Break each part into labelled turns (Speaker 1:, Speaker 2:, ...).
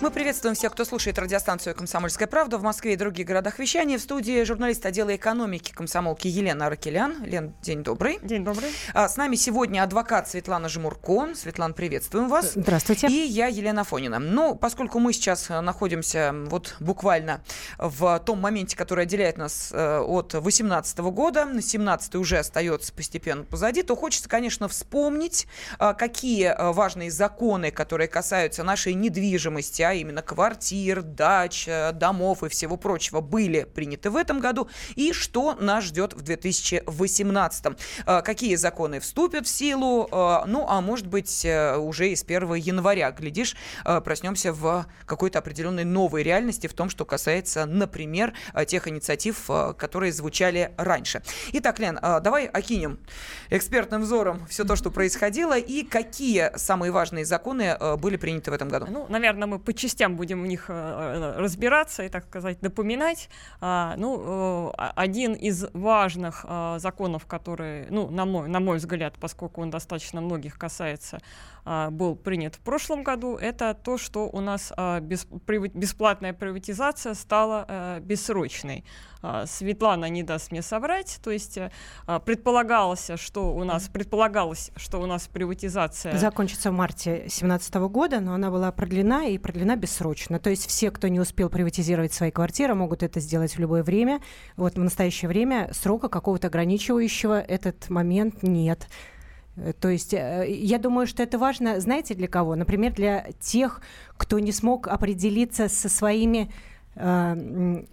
Speaker 1: Мы приветствуем всех, кто слушает радиостанцию «Комсомольская правда» в Москве и других городах вещания. В студии журналист отдела экономики комсомолки Елена Аракелян. Лен, день добрый.
Speaker 2: День добрый.
Speaker 1: А, с нами сегодня адвокат Светлана Жмурко. Светлана, приветствуем вас.
Speaker 3: Здравствуйте.
Speaker 1: И я, Елена Фонина. Ну, поскольку мы сейчас находимся вот буквально в том моменте, который отделяет нас э, от 18 года, 17 уже остается постепенно позади, то хочется, конечно, вспомнить, а, какие э, важные законы, которые касаются нашей недвижимости, а именно квартир, дач, э, домов и всего прочего, были приняты в этом году, и что нас ждет в 2018. Э, какие законы вступят в силу, э, ну, а может быть, уже и с 1 января, глядишь, проснемся в какой-то определенной новой реальности в том, что касается, например, тех инициатив, которые звучали раньше. Итак, Лен, давай окинем экспертным взором все то, что происходило, и какие самые важные законы были приняты в этом году.
Speaker 2: Ну, наверное, мы по частям будем в них э, э, разбираться и, так сказать, напоминать. А, ну, э, один из важных законов, который, ну, на мой, на мой взгляд, поскольку он достаточно многих касается, а, был принят в прошлом году, это то, что у нас а, бесплатная приватизация стала бессрочной. Светлана не даст мне соврать, то есть предполагалось, что у нас предполагалось, что у нас приватизация
Speaker 3: закончится в марте 2017 года, но она была продлена и продлена бессрочно. То есть все, кто не успел приватизировать свои квартиры, могут это сделать в любое время. Вот в настоящее время срока какого-то ограничивающего этот момент нет. Э, то есть э, я думаю, что это важно, знаете, для кого? Например, для тех, кто не смог определиться со своими э,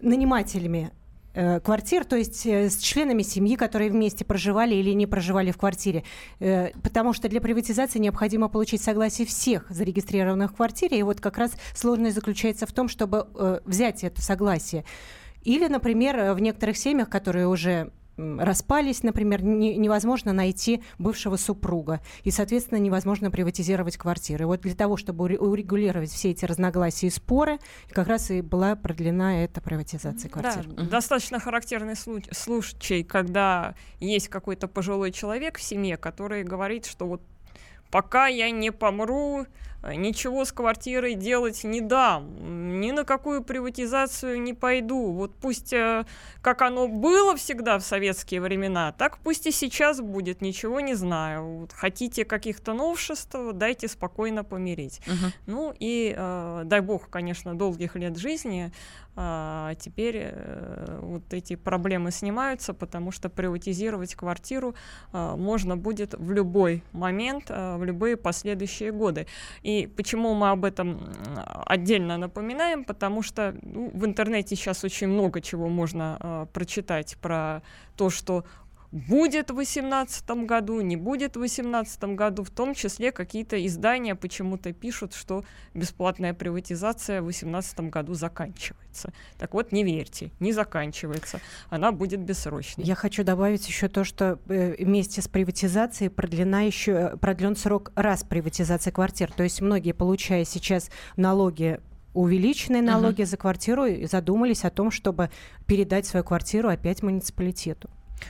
Speaker 3: нанимателями Э, квартир, то есть э, с членами семьи, которые вместе проживали или не проживали в квартире. Э, потому что для приватизации необходимо получить согласие всех зарегистрированных в квартире. И вот как раз сложность заключается в том, чтобы взять это согласие. Или, например, в некоторых семьях, которые уже распались, например, не, невозможно найти бывшего супруга, и, соответственно, невозможно приватизировать квартиры. Вот для того, чтобы урегулировать все эти разногласия и споры, как раз и была продлена эта приватизация квартир.
Speaker 2: Да, угу. достаточно характерный случай, случай, когда есть какой-то пожилой человек в семье, который говорит, что вот пока я не помру, ничего с квартирой делать не дам, ни на какую приватизацию не пойду. Вот пусть э, как оно было всегда в советские времена, так пусть и сейчас будет, ничего не знаю. Вот хотите каких-то новшеств, дайте спокойно помереть. Угу. Ну и э, дай бог, конечно, долгих лет жизни, а теперь э, вот эти проблемы снимаются, потому что приватизировать квартиру э, можно будет в любой момент, э, в любые последующие годы. И почему мы об этом отдельно напоминаем? Потому что ну, в интернете сейчас очень много чего можно э, прочитать про то, что будет в 2018 году, не будет в 2018 году, в том числе какие-то издания почему-то пишут, что бесплатная приватизация в 2018 году заканчивается. Так вот, не верьте, не заканчивается, она будет бессрочной.
Speaker 3: Я хочу добавить еще то, что э, вместе с приватизацией продлена еще, э, продлен срок раз приватизации квартир. То есть многие, получая сейчас налоги увеличенные налоги uh-huh. за квартиру, задумались о том, чтобы передать свою квартиру опять муниципалитету.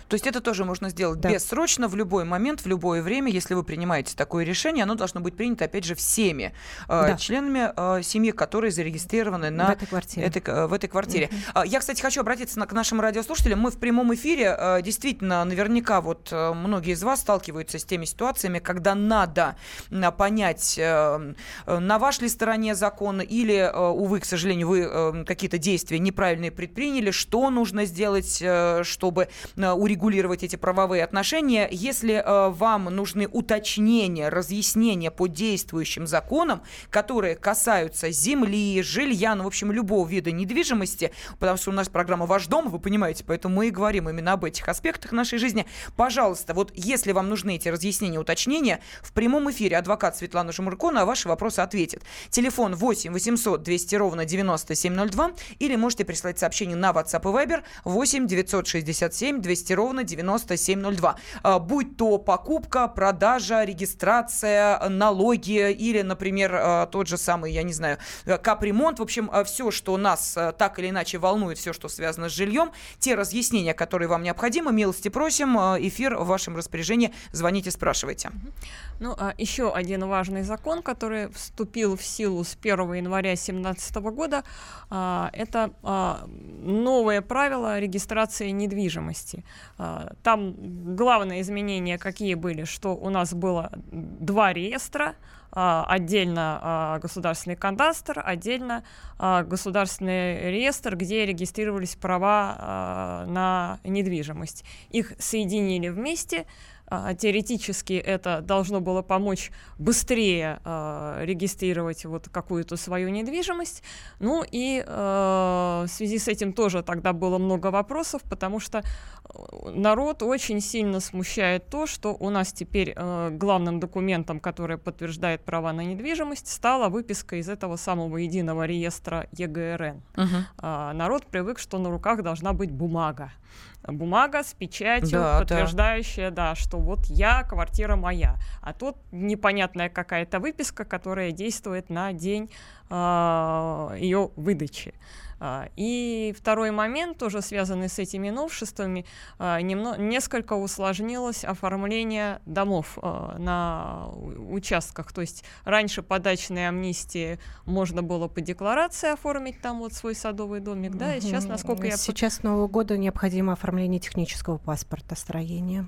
Speaker 1: То есть это тоже можно сделать да. бессрочно, в любой момент, в любое время, если вы принимаете такое решение, оно должно быть принято, опять же, всеми э, да. членами э, семьи, которые зарегистрированы на
Speaker 3: в этой квартире.
Speaker 1: Этой, э, в этой квартире. Uh-huh. Я, кстати, хочу обратиться на, к нашим радиослушателям. Мы в прямом эфире, э, действительно, наверняка вот э, многие из вас сталкиваются с теми ситуациями, когда надо э, понять, э, на вашей ли стороне закон или, э, увы, к сожалению, вы э, какие-то действия неправильные предприняли, что нужно сделать, э, чтобы э, урегулировать эти правовые отношения. Если э, вам нужны уточнения, разъяснения по действующим законам, которые касаются земли, жилья, ну, в общем, любого вида недвижимости, потому что у нас программа «Ваш дом», вы понимаете, поэтому мы и говорим именно об этих аспектах нашей жизни. Пожалуйста, вот если вам нужны эти разъяснения, уточнения, в прямом эфире адвокат Светлана Жумурко на ваши вопросы ответит. Телефон 8 800 200 ровно 9702 или можете прислать сообщение на WhatsApp и Viber 8 967 200 200 ровно 9702. А, будь то покупка, продажа, регистрация, налоги или, например, а, тот же самый, я не знаю, капремонт. В общем, все, что нас так или иначе волнует, все, что связано с жильем, те разъяснения, которые вам необходимы, милости просим. Эфир в вашем распоряжении. Звоните, спрашивайте.
Speaker 2: Ну, а еще один важный закон, который вступил в силу с 1 января 2017 года, а, это а, новые правила регистрации недвижимости. А, там главные изменения какие были, что у нас было два реестра, отдельно государственный кадастр, отдельно государственный реестр, где регистрировались права на недвижимость. Их соединили вместе, а, теоретически это должно было помочь быстрее э, регистрировать вот какую-то свою недвижимость. Ну и э, в связи с этим тоже тогда было много вопросов, потому что народ очень сильно смущает то, что у нас теперь э, главным документом, который подтверждает права на недвижимость, стала выписка из этого самого единого реестра ЕГРН. Э, народ привык, что на руках должна быть бумага бумага с печатью, да, подтверждающая, да. да, что вот я, квартира моя. А тут непонятная какая-то выписка, которая действует на день э, а, ее выдачи. А, и второй момент, тоже связанный с этими новшествами, а, немного, несколько усложнилось оформление домов а, на участках. То есть раньше по дачной амнистии можно было по декларации оформить там вот свой садовый домик, да, и сейчас, насколько
Speaker 3: я... Сейчас Нового года необходимо оформление технического паспорта строения.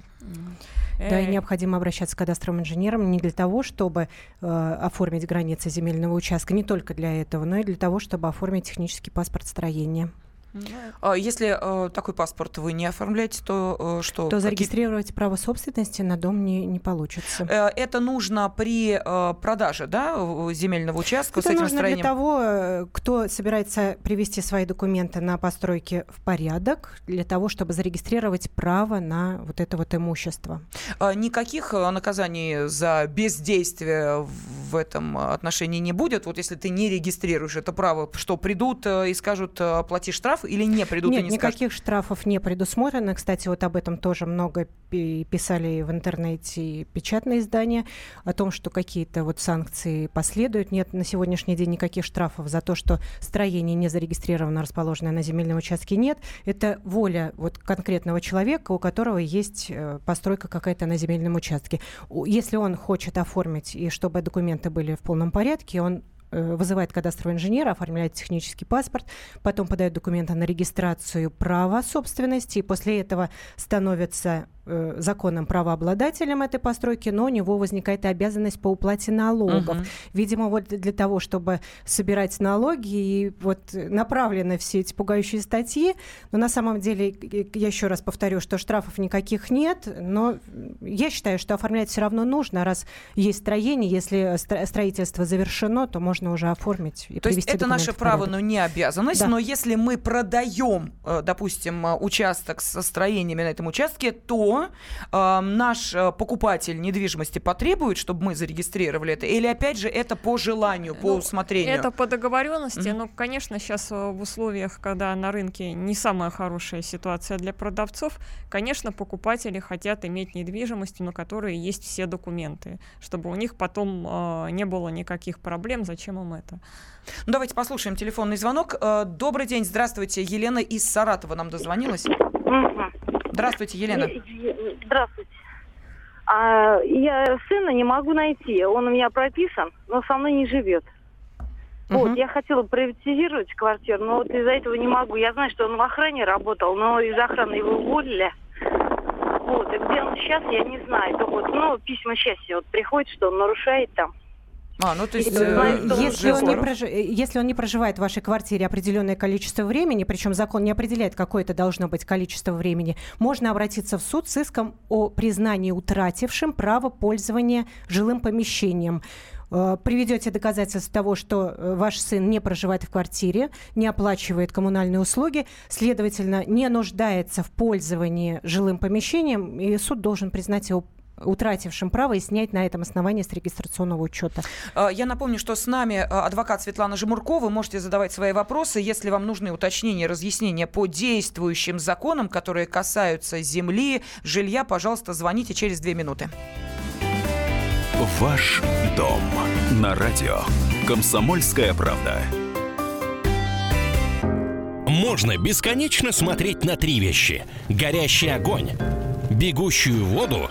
Speaker 3: Да, и э. необходимо обращаться к кадастровым инженерам не для того, чтобы э, оформить границы земельного участка, не только для этого, но и для того, чтобы оформить технический паспорт строения.
Speaker 1: А если э, такой паспорт вы не оформляете, то э, что?
Speaker 3: То зарегистрировать право собственности на дом не, не получится.
Speaker 1: Э, это нужно при э, продаже да, земельного участка
Speaker 3: это с этим нужно строением? для того, э, кто собирается привести свои документы на постройки в порядок, для того, чтобы зарегистрировать право на вот это вот имущество.
Speaker 1: А никаких э, наказаний за бездействие в этом отношении не будет? Вот если ты не регистрируешь это право, что придут и скажут, плати штраф, или не придут
Speaker 3: Нет,
Speaker 1: и не
Speaker 3: никаких скажут? штрафов не предусмотрено. Кстати, вот об этом тоже много писали в интернете печатные издания, о том, что какие-то вот санкции последуют. Нет на сегодняшний день никаких штрафов за то, что строение не зарегистрировано, расположенное на земельном участке, нет. Это воля вот конкретного человека, у которого есть э, постройка какая-то на земельном участке. Если он хочет оформить, и чтобы документы были в полном порядке, он вызывает кадастрового инженера, оформляет технический паспорт, потом подает документы на регистрацию права собственности, и после этого становится э, законным правообладателем этой постройки, но у него возникает обязанность по уплате налогов. Угу. Видимо, вот для того, чтобы собирать налоги, и вот направлены все эти пугающие статьи. Но на самом деле, я еще раз повторю, что штрафов никаких нет, но я считаю, что оформлять все равно нужно, раз есть строение, если строительство завершено, то можно уже оформить и
Speaker 1: То есть это наше право, но не обязанность. Да. Но если мы продаем, э, допустим, участок со строениями на этом участке, то э, наш э, покупатель недвижимости потребует, чтобы мы зарегистрировали это, или опять же это по желанию, по ну, усмотрению?
Speaker 2: Это по договоренности, mm-hmm. но, конечно, сейчас э, в условиях, когда на рынке не самая хорошая ситуация для продавцов, конечно, покупатели хотят иметь недвижимость, на которой есть все документы, чтобы у них потом э, не было никаких проблем, зачем им это.
Speaker 1: Ну, давайте послушаем телефонный звонок. Добрый день, здравствуйте. Елена из Саратова нам дозвонилась. Здравствуйте, Елена.
Speaker 4: Здравствуйте. А, я сына не могу найти. Он у меня прописан, но со мной не живет. Угу. Вот, я хотела приватизировать квартиру, но вот из-за этого не могу. Я знаю, что он в охране работал, но из охраны его уволили. Вот, и где он сейчас, я не знаю. Только вот, ну, письма счастья вот приходит, что он нарушает там.
Speaker 3: А, ну то есть, э, если, он не прожи... если он не проживает в вашей квартире определенное количество времени, причем закон не определяет, какое это должно быть количество времени, можно обратиться в суд с иском о признании утратившим право пользования жилым помещением. Э, приведете доказательства того, что э, ваш сын не проживает в квартире, не оплачивает коммунальные услуги, следовательно, не нуждается в пользовании жилым помещением, и суд должен признать его утратившим право и снять на этом основании с регистрационного учета.
Speaker 1: А, я напомню, что с нами а, адвокат Светлана Жемурко. Вы можете задавать свои вопросы, если вам нужны уточнения, разъяснения по действующим законам, которые касаются земли, жилья, пожалуйста, звоните через две минуты.
Speaker 5: Ваш дом на радио. Комсомольская правда.
Speaker 6: Можно бесконечно смотреть на три вещи. Горящий огонь, бегущую воду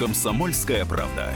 Speaker 5: Комсомольская правда.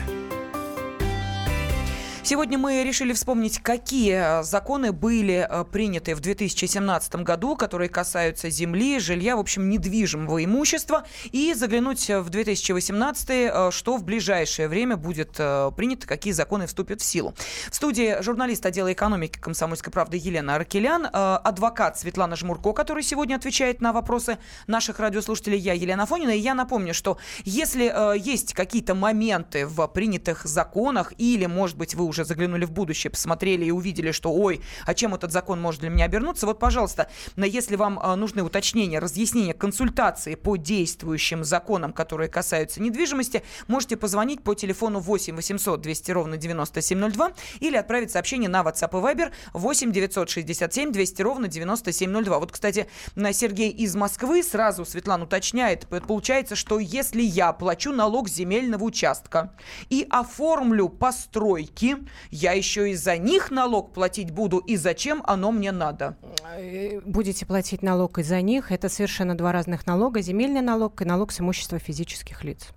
Speaker 1: Сегодня мы решили вспомнить, какие э, законы были э, приняты в 2017 году, которые касаются земли, жилья, в общем, недвижимого имущества, и заглянуть в 2018, э, что в ближайшее время будет принято, какие законы вступят в силу. В студии журналист отдела экономики комсомольской правды Елена Аркелян, адвокат Светлана Жмурко, который сегодня отвечает на вопросы наших радиослушателей, я Елена Фонина. И я напомню, что если есть какие-то моменты в принятых законах, или, может быть, вы уже уже заглянули в будущее, посмотрели и увидели, что, ой, а чем этот закон может для меня обернуться, вот, пожалуйста, если вам а, нужны уточнения, разъяснения, консультации по действующим законам, которые касаются недвижимости, можете позвонить по телефону 8 800 200 ровно 9702 или отправить сообщение на WhatsApp и Viber 8 967 200 ровно 9702. Вот, кстати, на Сергей из Москвы сразу Светлана уточняет, получается, что если я плачу налог земельного участка и оформлю постройки, я еще и за них налог платить буду, и зачем оно мне надо?
Speaker 3: Э, будете платить налог из за них. Это совершенно два разных налога. Земельный налог и налог с имущества физических лиц.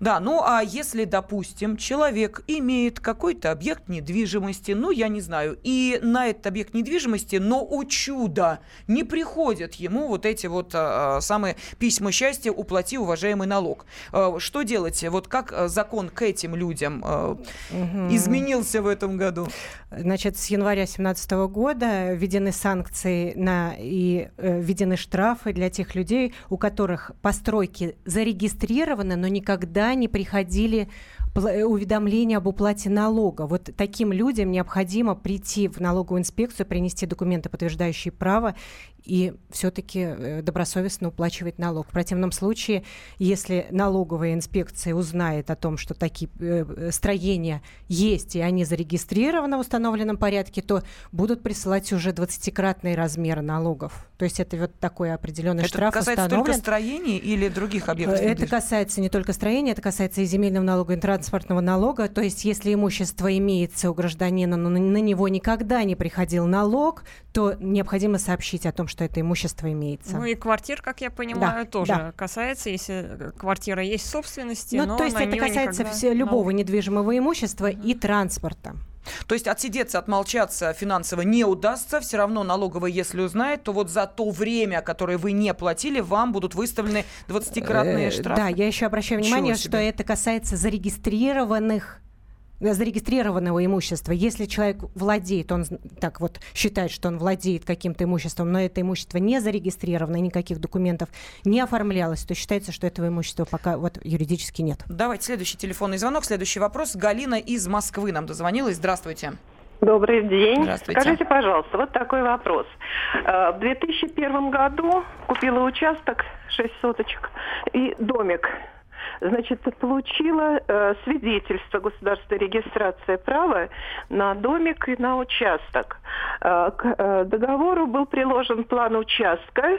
Speaker 1: Да, ну а если, допустим, человек имеет какой-то объект недвижимости, ну, я не знаю, и на этот объект недвижимости, но у чуда не приходят ему вот эти вот а, самые письма счастья «Уплати уважаемый налог». А, что делать? Вот как а, закон к этим людям а, угу. изменился в этом году?
Speaker 3: Значит, с января 2017 года введены санкции на, и э, введены штрафы для тех людей, у которых постройки зарегистрированы, но никак никогда не приходили уведомление об уплате налога. Вот таким людям необходимо прийти в налоговую инспекцию, принести документы, подтверждающие право, и все-таки э, добросовестно уплачивать налог. В противном случае, если налоговая инспекция узнает о том, что такие э, строения есть, и они зарегистрированы в установленном порядке, то будут присылать уже 20-кратные размеры налогов. То есть это вот такой определенный
Speaker 1: это
Speaker 3: штраф
Speaker 1: касается
Speaker 3: установлен.
Speaker 1: только строений или других объектов?
Speaker 3: Это касается не только строений, это касается и земельного налога, и транспортного налога. То есть, если имущество имеется у гражданина, но на, него никогда не приходил налог, то необходимо сообщить о том, что это имущество имеется.
Speaker 2: Ну и квартир, как я понимаю, да, тоже да. касается, если квартира есть собственности.
Speaker 3: Ну, то есть это касается все, любого налог... недвижимого имущества mm-hmm. и транспорта.
Speaker 1: То есть отсидеться, отмолчаться финансово не удастся. Все равно налоговая, если узнает, то вот за то время, которое вы не платили, вам будут выставлены 20-кратные э, штрафы.
Speaker 3: Да, я еще обращаю внимание, что это касается зарегистрированных зарегистрированного имущества. Если человек владеет, он так вот считает, что он владеет каким-то имуществом, но это имущество не зарегистрировано, никаких документов не оформлялось, то считается, что этого имущества пока вот юридически нет.
Speaker 1: Давайте следующий телефонный звонок, следующий вопрос. Галина из Москвы нам дозвонилась. Здравствуйте.
Speaker 7: Добрый день.
Speaker 1: Здравствуйте.
Speaker 7: Скажите, пожалуйста, вот такой вопрос. Э, в 2001 году купила участок 6 соточек и домик значит, получила э, свидетельство государственной регистрации права на домик и на участок. Э, к э, договору был приложен план участка,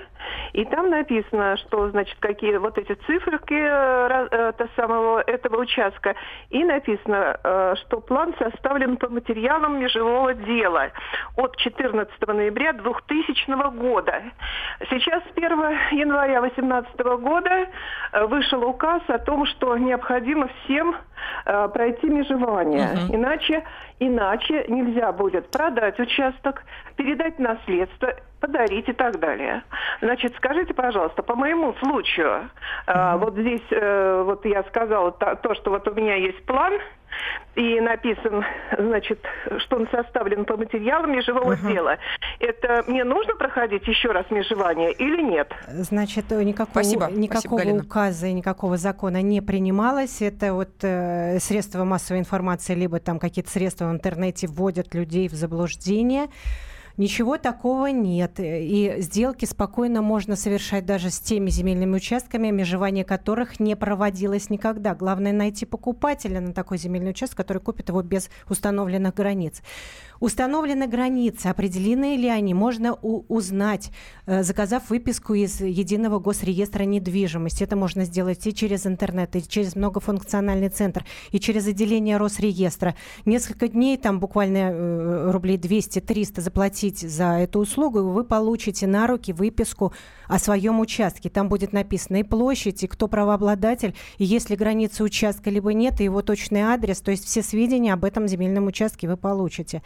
Speaker 7: и там написано, что, значит, какие вот эти циферки э, э, самого этого участка, и написано, э, что план составлен по материалам межевого дела от 14 ноября 2000 года. Сейчас 1 января 2018 года э, вышел указ о том, что необходимо всем э, пройти межевание. Угу. Иначе, иначе нельзя будет продать участок, передать наследство, подарить и так далее. Значит, скажите, пожалуйста, по моему случаю, э, вот здесь, э, вот я сказала то, то, что вот у меня есть план, и написан, значит, что он составлен по материалам межевого uh-huh. дела. Это мне нужно проходить еще раз межевание или нет?
Speaker 3: Значит, никакого, Спасибо. никакого Спасибо, указа и никакого закона не принималось. Это вот э, средства массовой информации, либо там какие-то средства в интернете вводят людей в заблуждение. Ничего такого нет. И сделки спокойно можно совершать даже с теми земельными участками, межевание которых не проводилось никогда. Главное найти покупателя на такой земельный участок, который купит его без установленных границ. Установлены границы, определены ли они, можно узнать, э, заказав выписку из единого госреестра недвижимости. Это можно сделать и через интернет, и через многофункциональный центр, и через отделение Росреестра. Несколько дней, там буквально э, рублей 200-300 заплатить за эту услугу, и вы получите на руки выписку о своем участке. Там будет написано и площадь, и кто правообладатель, и есть ли границы участка, либо нет, и его точный адрес. То есть все сведения об этом земельном участке вы получите.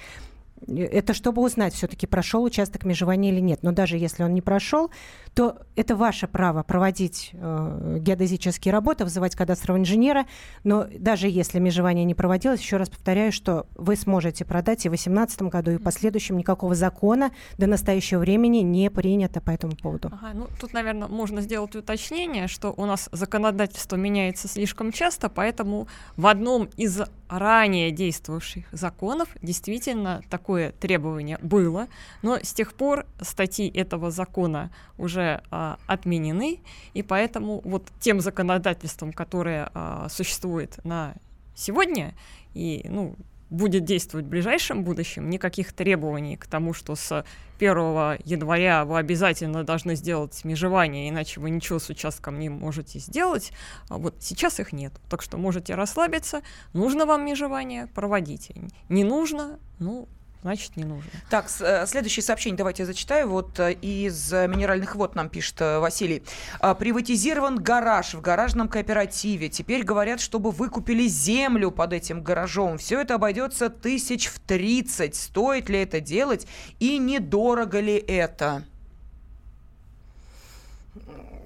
Speaker 3: Это чтобы узнать, все-таки прошел участок межевания или нет. Но даже если он не прошел, то это ваше право проводить э, геодезические работы, вызывать кадастрового инженера. Но даже если межевание не проводилось, еще раз повторяю, что вы сможете продать и в 2018 году, и в последующем никакого закона до настоящего времени не принято по этому поводу.
Speaker 2: Ага, ну, тут, наверное, можно сделать уточнение, что у нас законодательство меняется слишком часто, поэтому в одном из ранее действовавших законов действительно такое требование было, но с тех пор статьи этого закона уже а, отменены, и поэтому вот тем законодательством, которое а, существует на сегодня, и ну, будет действовать в ближайшем будущем, никаких требований к тому, что с 1 января вы обязательно должны сделать межевание, иначе вы ничего с участком не можете сделать. А вот сейчас их нет. Так что можете расслабиться. Нужно вам межевание, проводите. Не нужно, ну, значит, не нужно.
Speaker 1: Так, э, следующее сообщение давайте я зачитаю. Вот э, из минеральных вод нам пишет э, Василий. «А, приватизирован гараж в гаражном кооперативе. Теперь говорят, чтобы вы купили землю под этим гаражом. Все это обойдется тысяч в 30. Стоит ли это делать и недорого ли это?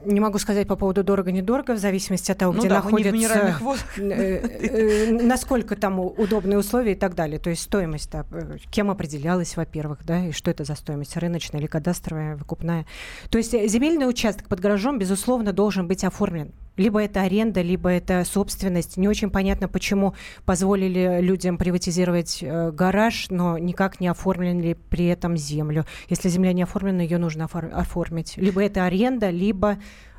Speaker 3: Не могу сказать по поводу дорого-недорого, в зависимости от того, ну где да, находится, э, э, насколько там удобные условия и так далее. То есть стоимость, да, кем определялась, во-первых, да, и что это за стоимость, рыночная или кадастровая, выкупная. То есть э, земельный участок под гаражом, безусловно, должен быть оформлен либо это аренда, либо это собственность. Не очень понятно, почему позволили людям приватизировать э, гараж, но никак не оформили при этом землю. Если земля не оформлена, ее нужно оформить. Либо это аренда, либо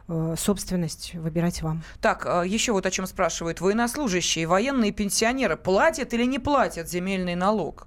Speaker 3: э, собственность выбирать вам.
Speaker 1: Так, э, еще вот о чем спрашивают. Военнослужащие, военные пенсионеры платят или не платят земельный налог?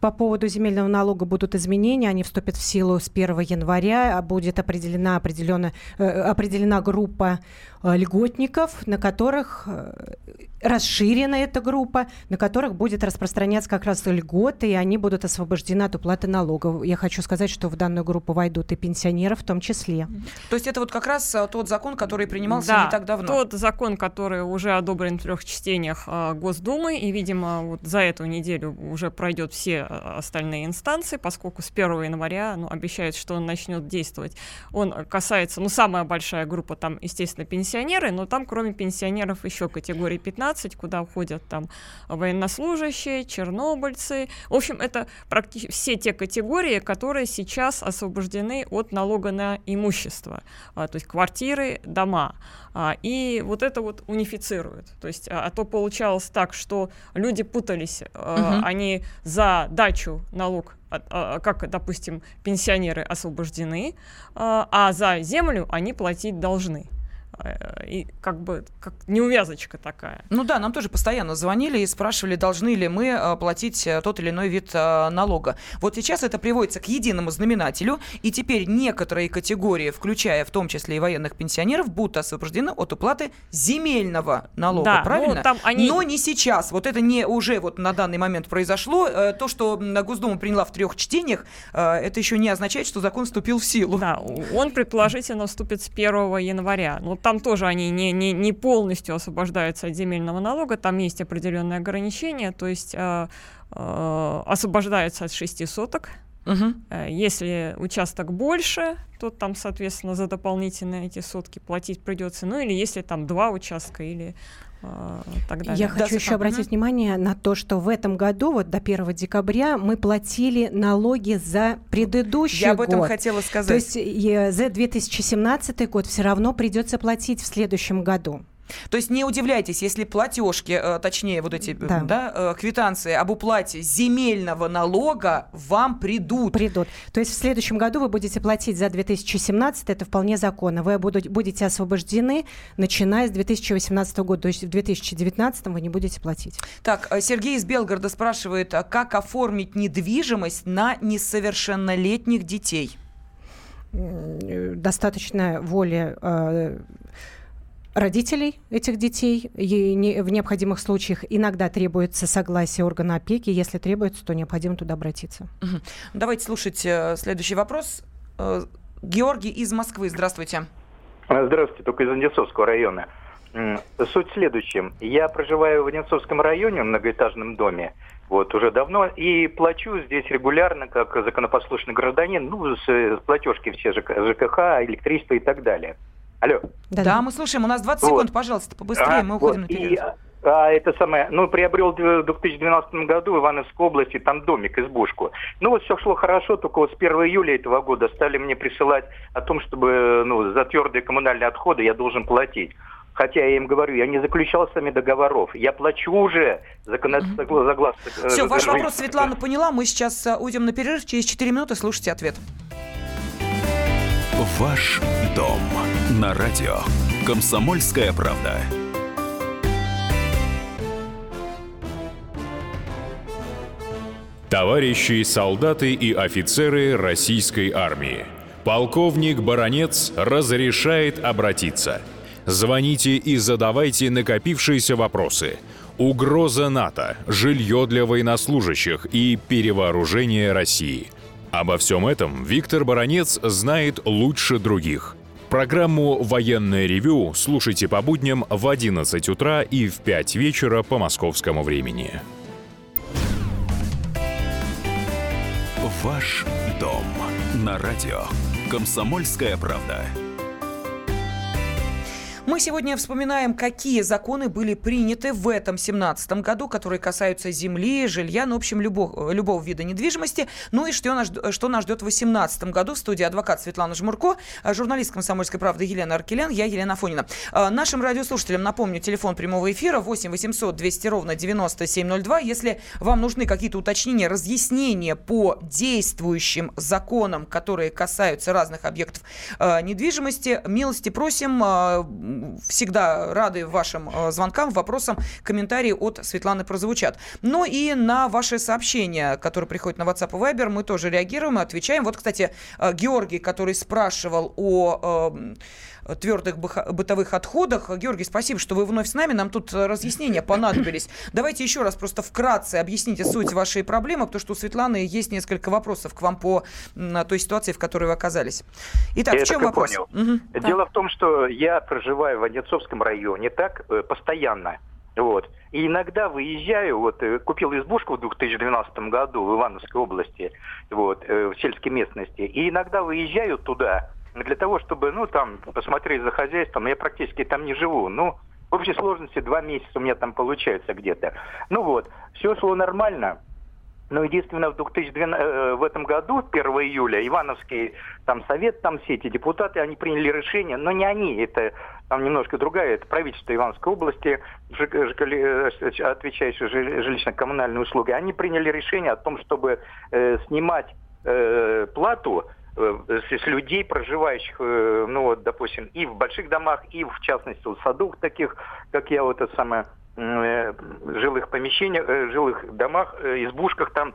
Speaker 3: По поводу земельного налога будут изменения, они вступят в силу с 1 января, а будет определена, определена, э, определена группа э, льготников, на которых э, расширена эта группа, на которых будет распространяться как раз льготы, и они будут освобождены от уплаты налогов. Я хочу сказать, что в данную группу войдут и пенсионеры в том числе.
Speaker 1: То есть это вот как раз тот закон, который принимался да, не так давно?
Speaker 2: тот закон, который уже одобрен в трех чтениях Госдумы, и, видимо, вот за эту неделю уже пройдет все остальные инстанции, поскольку с 1 января ну, обещают, что он начнет действовать. Он касается, ну, самая большая группа там, естественно, пенсионеры, но там, кроме пенсионеров, еще категории 15, куда входят там военнослужащие, чернобыльцы. В общем, это практически все те категории, которые сейчас освобождены от налога на имущество, а, то есть квартиры, дома. А, и вот это вот унифицирует. То есть, а, а то получалось так, что люди путались, угу. они за дачу налог как, допустим, пенсионеры освобождены, а за землю они платить должны. Э, и как бы как неувязочка такая.
Speaker 1: Ну да, нам тоже постоянно звонили и спрашивали, должны ли мы э, платить э, тот или иной вид налога. Вот сейчас это приводится к единому знаменателю, и теперь некоторые категории, включая в том числе и военных пенсионеров, будут освобождены от уплаты земельного налога, да, ну, правильно? Ну, там они... Но не сейчас. Вот это не уже вот на данный момент произошло. То, что Госдума приняла в трех чтениях, это еще не означает, что закон вступил в силу.
Speaker 2: Да, он предположительно вступит с 1 января. Но там тоже они не, не, не полностью освобождаются от земельного налога, там есть определенные ограничения, то есть э, э, освобождаются от 6 соток, Угу. Если участок больше, то там, соответственно, за дополнительные эти сутки платить придется. Ну или если там два участка или
Speaker 3: так далее. Я хочу еще обратить угу. внимание на то, что в этом году, вот до 1 декабря, мы платили налоги за предыдущий год.
Speaker 1: Я об этом хотела сказать. То
Speaker 3: есть за 2017 год все равно придется платить в следующем году.
Speaker 1: То есть не удивляйтесь, если платежки, э, точнее вот эти да. Да, э, квитанции об уплате земельного налога вам придут.
Speaker 3: Придут. То есть в следующем году вы будете платить за 2017, это вполне законно. Вы будете освобождены, начиная с 2018 года. То есть в 2019 вы не будете платить.
Speaker 1: Так, э, Сергей из Белгорода спрашивает, а как оформить недвижимость на несовершеннолетних детей?
Speaker 3: Достаточно воли родителей этих детей. И не, в необходимых случаях иногда требуется согласие органа опеки. Если требуется, то необходимо туда обратиться.
Speaker 1: Угу. Давайте слушать э, следующий вопрос. Э, Георгий из Москвы. Здравствуйте.
Speaker 8: Здравствуйте, только из Одинцовского района. Суть в следующем. Я проживаю в Одинцовском районе, в многоэтажном доме, вот, уже давно, и плачу здесь регулярно, как законопослушный гражданин, ну, с, с платежки все ЖКХ, электричество и так далее.
Speaker 1: Алло. Да, да, мы слушаем. У нас 20 вот. секунд, пожалуйста, побыстрее, а, мы уходим вот. на перерыв. И,
Speaker 8: а, это самое, ну, приобрел в 2012 году в Ивановской области там домик, избушку. Ну, вот все шло хорошо, только вот с 1 июля этого года стали мне присылать о том, чтобы, ну, за твердые коммунальные отходы я должен платить. Хотя я им говорю, я не заключал с вами договоров. Я плачу уже законодательно mm-hmm.
Speaker 1: согласно. Все, ваш вопрос Светлана поняла. Мы сейчас э, уйдем на перерыв. Через 4 минуты слушайте ответ.
Speaker 5: Ваш дом на радио. Комсомольская правда.
Speaker 9: Товарищи солдаты и офицеры российской армии. Полковник Баронец разрешает обратиться. Звоните и задавайте накопившиеся вопросы. Угроза НАТО, жилье для военнослужащих и перевооружение России – Обо всем этом Виктор Баранец знает лучше других. Программу «Военное ревю» слушайте по будням в 11 утра и в 5 вечера по московскому времени.
Speaker 5: Ваш дом на радио. Комсомольская правда.
Speaker 1: Мы сегодня вспоминаем, какие законы были приняты в этом 17 году, которые касаются земли, жилья, ну, в общем, любого, любого вида недвижимости. Ну и что нас, что нас ждет в 2018 году в студии адвокат Светлана Жмурко, журналист «Комсомольской правды» Елена Аркелян, я Елена Фонина. Нашим радиослушателям напомню, телефон прямого эфира 8 800 200 ровно 9702. Если вам нужны какие-то уточнения, разъяснения по действующим законам, которые касаются разных объектов э, недвижимости, милости просим. Всегда рады вашим э, звонкам, вопросам, комментарии от Светланы прозвучат. Ну и на ваши сообщения, которые приходят на WhatsApp и Viber, мы тоже реагируем и отвечаем. Вот, кстати, э, Георгий, который спрашивал о эм, твердых бытовых отходах. Георгий, спасибо, что вы вновь с нами. Нам тут разъяснения понадобились. Давайте еще раз просто вкратце объясните суть вашей проблемы, потому что у Светланы есть несколько вопросов к вам по той ситуации, в которой вы оказались.
Speaker 8: Итак, я в чем вопрос? Понял. Угу. Дело в том, что я проживаю в Одинцовском районе так э, постоянно. Вот. И иногда выезжаю, вот э, купил избушку в 2012 году в Ивановской области, вот, э, в сельской местности, и иногда выезжаю туда, для того, чтобы, ну, там, посмотреть за хозяйством. Я практически там не живу. Ну, в общей сложности два месяца у меня там получается где-то. Ну вот, все шло нормально. Но единственное, в, 2012, э, в этом году, 1 июля, Ивановский там совет, там все эти депутаты, они приняли решение, но не они, это там немножко другая, это правительство Ивановской области, э, отвечающее жилищно-коммунальные услуги, они приняли решение о том, чтобы э, снимать э, плату с людей, проживающих, э, ну вот, допустим, и в больших домах, и в частности в садах таких, как я, вот это самое, э, жилых помещениях, жилых домах, избушках там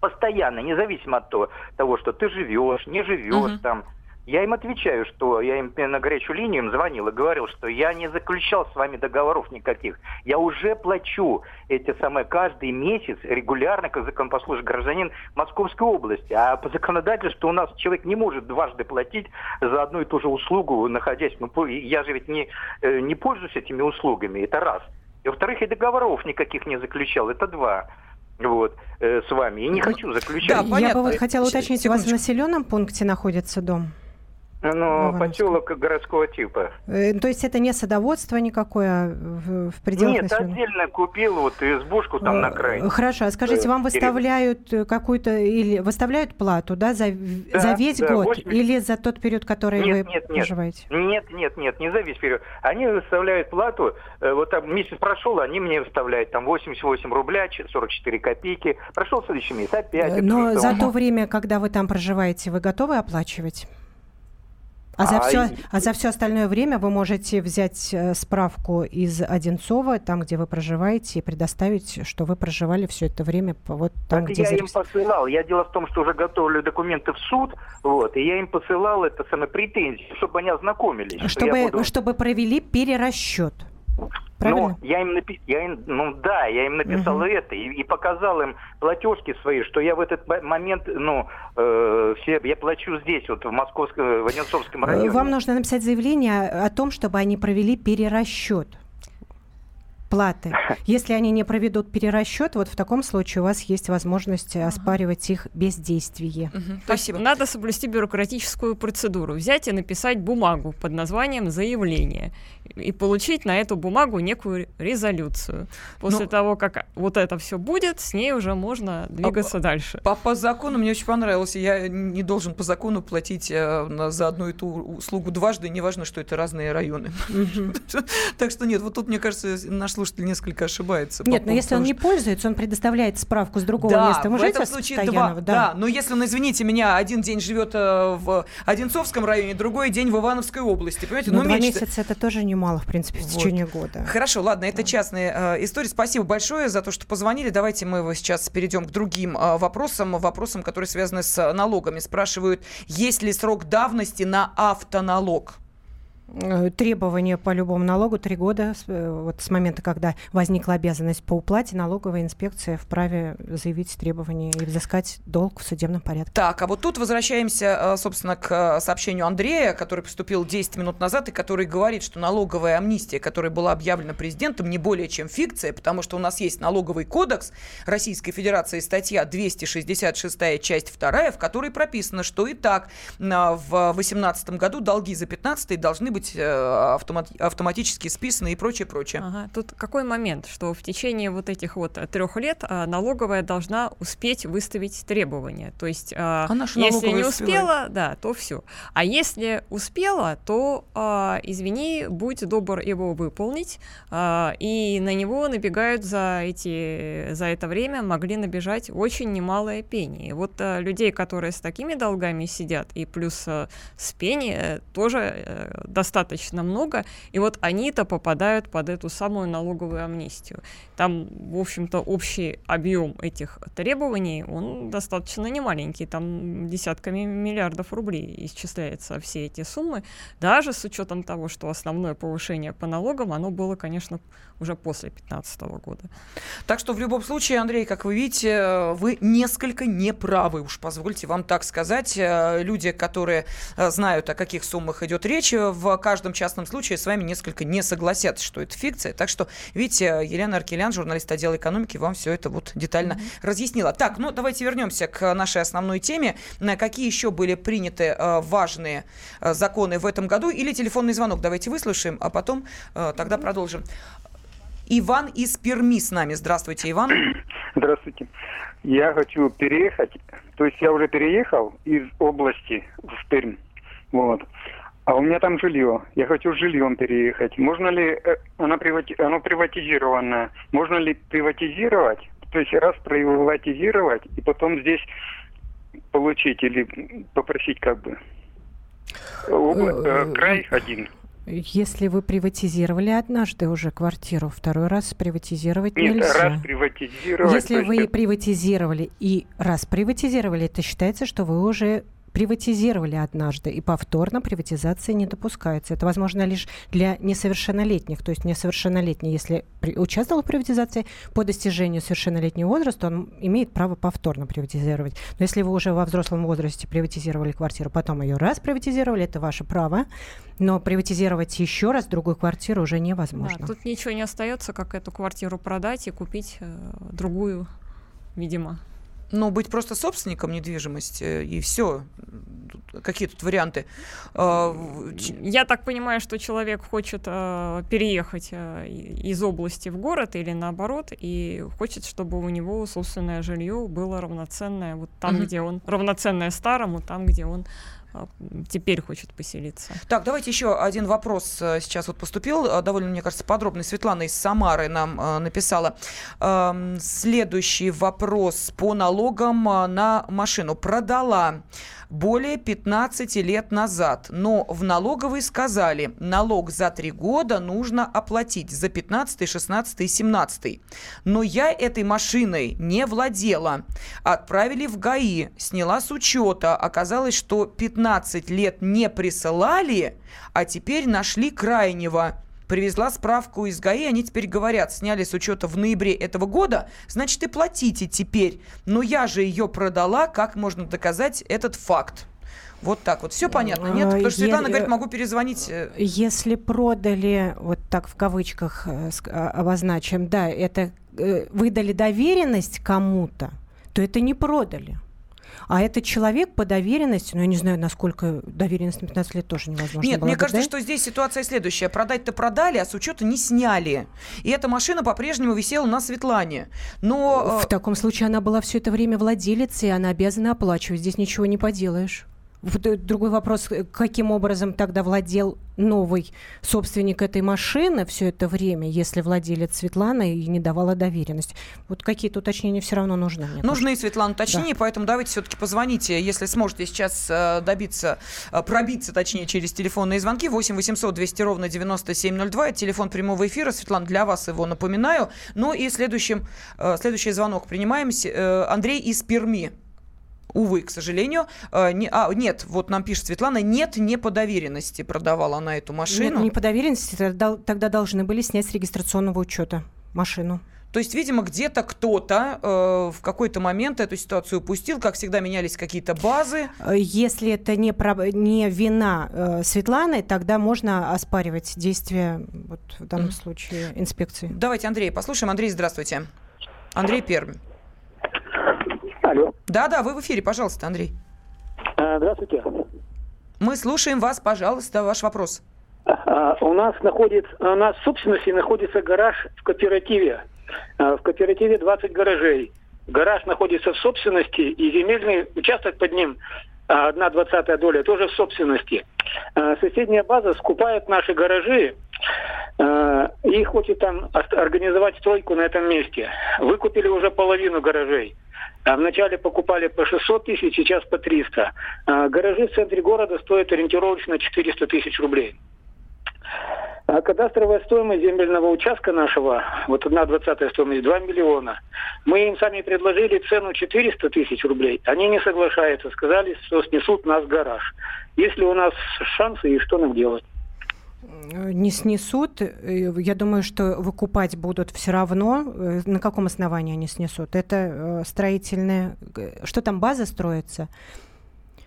Speaker 8: постоянно, независимо от того, того что ты живешь, не живешь uh-huh. там, я им отвечаю, что я им на горячую линию им звонил и говорил, что я не заключал с вами договоров никаких. Я уже плачу эти самые каждый месяц регулярно, как законопослушный гражданин Московской области. А по законодательству у нас человек не может дважды платить за одну и ту же услугу, находясь... Ну, я же ведь не, э, не пользуюсь этими услугами, это раз. И во-вторых, и договоров никаких не заключал, это два. вот, э, с вами. И не хочу заключать.
Speaker 3: Да, понятно. Я бы вот хотела уточнить, у вас в населенном пункте находится дом?
Speaker 8: Ну, поселок городского типа.
Speaker 3: Э, то есть это не садоводство никакое в, в пределах
Speaker 8: Нет, населенного? отдельно купил вот избушку там на край.
Speaker 3: Э, хорошо, а скажите, вам выставляют какую-то или выставляют плату, да, за, да, за весь да, год 80... или за тот период, который
Speaker 8: нет,
Speaker 3: вы
Speaker 8: нет,
Speaker 3: проживаете?
Speaker 8: Нет, нет, нет, не за весь период. Они выставляют плату, э, вот там месяц прошел, они мне выставляют там 88 рубля, 44 копейки. Прошел следующий месяц, опять.
Speaker 3: Но за то время, когда вы там проживаете, вы готовы оплачивать? А за, все, а за все остальное время вы можете взять э, справку из Одинцова, там, где вы проживаете, и предоставить, что вы проживали все это время вот там,
Speaker 8: так
Speaker 3: где
Speaker 8: я им посылал. Я дело в том, что уже готовлю документы в суд, вот, и я им посылал это самое претензии, чтобы они ознакомились.
Speaker 3: Чтобы, буду... чтобы провели перерасчет. Правильно?
Speaker 8: Ну, я им написал, я им, ну да, я им написал угу. это и, и показал им платежки свои, что я в этот момент, ну, э, все, я плачу здесь, вот в Московском, в Одинцовском районе.
Speaker 3: Вам нужно написать заявление о том, чтобы они провели перерасчет платы. Если они не проведут перерасчет, вот в таком случае у вас есть возможность ага. оспаривать их бездействие.
Speaker 2: Угу. Спасибо. Надо соблюсти бюрократическую процедуру. Взять и написать бумагу под названием «заявление» и получить на эту бумагу некую резолюцию. После ну, того, как вот это все будет, с ней уже можно двигаться а, дальше.
Speaker 1: По, по закону мне очень понравилось. Я не должен по закону платить э, за одну и ту услугу дважды, неважно, что это разные районы. Так что нет, вот тут, мне кажется, наш слушатель несколько ошибается.
Speaker 3: Нет, но если он не пользуется, он предоставляет справку с другого
Speaker 1: да,
Speaker 3: места.
Speaker 1: в этом случае два. Да. да, но если он, извините меня, один день живет э, в Одинцовском районе, другой день в Ивановской области, понимаете?
Speaker 3: Но ну, два месяца это тоже немало, в принципе, в вот. течение года.
Speaker 1: Хорошо, ладно, это частная э, история. Спасибо большое за то, что позвонили. Давайте мы сейчас перейдем к другим э, вопросам, вопросам, которые связаны с налогами. Спрашивают, есть ли срок давности на автоналог?
Speaker 3: Э, требования по любому налогу три года э, вот с момента, когда возникла обязанность по уплате, налоговая инспекция вправе заявить требования и взыскать долг в судебном порядке.
Speaker 1: Так, а вот тут возвращаемся, э, собственно, к сообщению Андрея, который поступил 10 минут назад и который говорит, что налоговая амнистия, которая была объявлена президентом, не более чем фикция, потому что у нас есть налоговый кодекс Российской Федерации, статья 266, часть 2, в которой прописано, что и так в 2018 году долги за 15 должны быть быть э, автомат, автоматически списаны и прочее, прочее.
Speaker 2: Ага. Тут какой момент, что в течение вот этих вот трех лет а, налоговая должна успеть выставить требования. То есть, а, Она если не успела, да, то все. А если успела, то, а, извини, будь добр его выполнить, и на него набегают за эти за это время могли набежать очень немалые пени. вот людей, которые с такими долгами сидят, и плюс с пени э, тоже э, достаточно много, и вот они-то попадают под эту самую налоговую амнистию. Там, в общем-то, общий объем этих требований, он достаточно немаленький, там десятками миллиардов рублей исчисляются все эти суммы, даже с учетом того, что основное повышение по налогам, оно было, конечно, уже после 2015 года.
Speaker 1: Так что в любом случае, Андрей, как вы видите, вы несколько неправы, уж позвольте вам так сказать. Люди, которые знают, о каких суммах идет речь, в каждом частном случае с вами несколько не согласятся, что это фикция. Так что, видите, Елена Аркелян, журналист отдела экономики, вам все это вот детально mm-hmm. разъяснила. Так, ну давайте вернемся к нашей основной теме. Какие еще были приняты э, важные э, законы в этом году? Или телефонный звонок давайте выслушаем, а потом э, тогда продолжим. Иван из Перми с нами. Здравствуйте, Иван.
Speaker 10: Здравствуйте. Я хочу переехать, то есть я уже переехал из области в Пермь. Вот. А у меня там жилье. Я хочу с жильем переехать. Можно ли э, оно, привати... оно приватизировано? Можно ли приватизировать? То есть раз приватизировать и потом здесь получить или попросить как бы. Обла... Э, край один.
Speaker 3: Если вы приватизировали однажды уже квартиру, второй раз приватизировать Нет, нельзя.
Speaker 10: раз приватизировать.
Speaker 3: Если вы это... приватизировали и раз приватизировали, это считается, что вы уже приватизировали однажды, и повторно приватизация не допускается. Это возможно лишь для несовершеннолетних. То есть несовершеннолетний, если участвовал в приватизации, по достижению совершеннолетнего возраста он имеет право повторно приватизировать. Но если вы уже во взрослом возрасте приватизировали квартиру, потом ее раз приватизировали, это ваше право. Но приватизировать еще раз другую квартиру уже невозможно.
Speaker 2: Да, тут ничего не остается, как эту квартиру продать и купить э, другую видимо.
Speaker 1: Ну, быть просто собственником недвижимости, и все. Какие тут варианты? А,
Speaker 2: Я так понимаю, что человек хочет э, переехать э, из области в город или наоборот, и хочет, чтобы у него собственное жилье было равноценное вот там, mm-hmm. где он равноценное старому, там, где он а, теперь хочет поселиться.
Speaker 1: Так, давайте еще один вопрос э, сейчас вот поступил, э, довольно, мне кажется, подробный. Светлана из Самары нам э, написала. Эм, следующий вопрос по налогам на машину. Продала более 15 лет назад. Но в налоговой сказали, налог за три года нужно оплатить за 15, 16 и 17. Но я этой машиной не владела. Отправили в ГАИ, сняла с учета. Оказалось, что 15 лет не присылали, а теперь нашли крайнего привезла справку из ГАИ, они теперь говорят, сняли с учета в ноябре этого года, значит и платите теперь. Но я же ее продала, как можно доказать этот факт? Вот так вот. Все понятно, нет? Потому что Светлана говорит, могу перезвонить. Э,
Speaker 3: Если продали, вот так в кавычках э, а, обозначим, да, это э, выдали доверенность кому-то, то это не продали. А этот человек по доверенности, ну, я не знаю, насколько доверенность на 15 лет тоже невозможно
Speaker 1: Нет, мне кажется, да? что здесь ситуация следующая. Продать-то продали, а с учета не сняли. И эта машина по-прежнему висела на Светлане. Но...
Speaker 3: В э, таком случае она была все это время владелицей, и она обязана оплачивать. Здесь ничего не поделаешь. Э, другой вопрос, э, каким образом тогда владел новый собственник этой машины все это время, если владелец Светлана и не давала доверенность. Вот какие-то уточнения все равно нужны.
Speaker 1: Мне Нужны, кажется. Светлана, уточнения, да. поэтому давайте все-таки позвоните, если сможете сейчас э, добиться, пробиться, точнее, через телефонные звонки. 8 800 200 ровно 9702. Это телефон прямого эфира. Светлана, для вас его напоминаю. Ну и следующим, следующий звонок принимаем. Андрей из Перми. Увы, к сожалению. Э, не, а, нет, вот нам пишет Светлана, нет, не по доверенности продавала она эту машину.
Speaker 3: Нет, не по доверенности, тогда, тогда должны были снять с регистрационного учета машину.
Speaker 1: То есть, видимо, где-то кто-то э, в какой-то момент эту ситуацию упустил. Как всегда, менялись какие-то базы.
Speaker 3: Э, если это не, про, не вина э, Светланы, тогда можно оспаривать действия вот, в данном mm-hmm. случае инспекции.
Speaker 1: Давайте Андрей послушаем. Андрей, здравствуйте. Андрей Пермь.
Speaker 11: Алло.
Speaker 1: Да-да, вы в эфире, пожалуйста, Андрей.
Speaker 11: А, здравствуйте.
Speaker 1: Мы слушаем вас, пожалуйста, ваш вопрос.
Speaker 11: А, у нас находится, у нас в собственности находится гараж в кооперативе. А, в кооперативе 20 гаражей. Гараж находится в собственности, и земельный участок под ним, одна двадцатая доля, тоже в собственности. Соседняя база скупает наши гаражи и хочет там организовать стройку на этом месте. Выкупили уже половину гаражей. А вначале покупали по 600 тысяч, сейчас по 300. А гаражи в центре города стоят ориентировочно 400 тысяч рублей. А кадастровая стоимость земельного участка нашего, вот одна двадцатая стоимость, 2 миллиона. Мы им сами предложили цену 400 тысяч рублей. Они не соглашаются, сказали, что снесут нас гараж. Если у нас шансы, и что нам делать?
Speaker 3: Не снесут. Э, я думаю, что выкупать будут все равно. Э, на каком основании они снесут? Это э, строительная... Что там, база строится?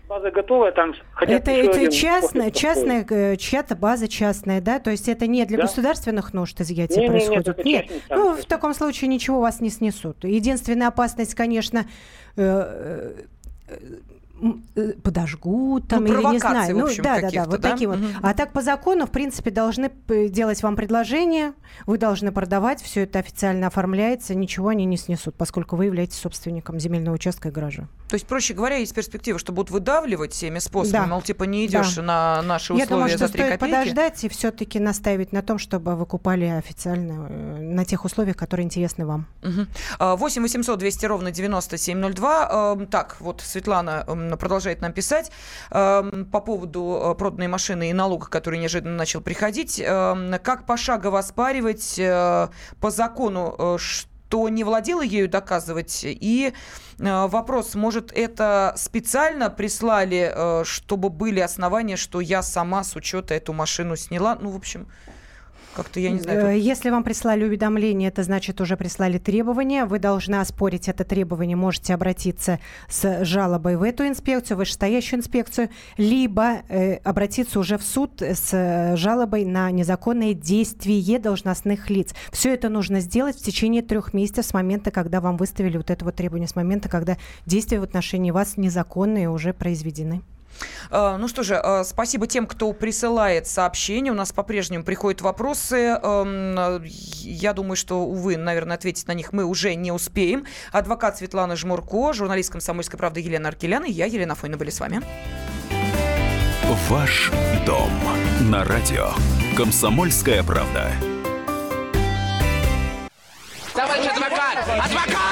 Speaker 11: База готовая, там
Speaker 3: хотят Это, это частная, частная, чья-то база частная, да? То есть это не для да? государственных нужд изъятия не, происходит?
Speaker 11: Не, нет, нет.
Speaker 3: Ну, в таком случае ничего вас не снесут. Единственная опасность, конечно, Э, подожгут там
Speaker 1: ну,
Speaker 3: или не знаю.
Speaker 1: ну, общем,
Speaker 3: да, да, да, вот
Speaker 1: да?
Speaker 3: такие вот. Угу. А так по закону, в принципе, должны делать вам предложение, вы должны продавать, все это официально оформляется, ничего они не снесут, поскольку вы являетесь собственником земельного участка и гаража.
Speaker 1: То есть, проще говоря, есть перспектива, что будут выдавливать всеми способами, да. мол, типа не идешь да. на наши условия Я
Speaker 3: думаю, что
Speaker 1: за 3
Speaker 3: стоит
Speaker 1: копейки.
Speaker 3: подождать и все-таки наставить на том, чтобы выкупали официально э, на тех условиях, которые интересны вам.
Speaker 1: Угу. 8 800 200 ровно 9702. Эм, так, вот Светлана эм, продолжает нам писать эм, по поводу э, проданной машины и налога, который неожиданно начал приходить. Как пошагово оспаривать э, по закону, что кто не владел ею, доказывать. И э, вопрос, может, это специально прислали, э, чтобы были основания, что я сама с учета эту машину сняла? Ну, в общем, Как-то я не знаю.
Speaker 3: Э, если вам прислали уведомление, это значит уже прислали требования. Вы должны оспорить это требование. Можете обратиться с жалобой в эту инспекцию, вышестоящую инспекцию, либо э, обратиться уже в суд с жалобой на незаконное действие должностных лиц. Все это нужно сделать в течение трех месяцев с момента, когда вам выставили вот это вот требование, с момента, когда действия в отношении вас незаконные уже произведены.
Speaker 1: А, ну что же, а, спасибо тем, кто присылает сообщения. У нас по-прежнему приходят вопросы. Я думаю, что, увы, наверное, ответить на них мы уже не успеем. Адвокат Светлана Жмурко, журналист «Комсомольской правды» Елена Аркелян и я, Елена Фойна, были с вами.
Speaker 12: Ваш дом на радио. Комсомольская правда.
Speaker 13: Товарищ адвокат! Адвокат!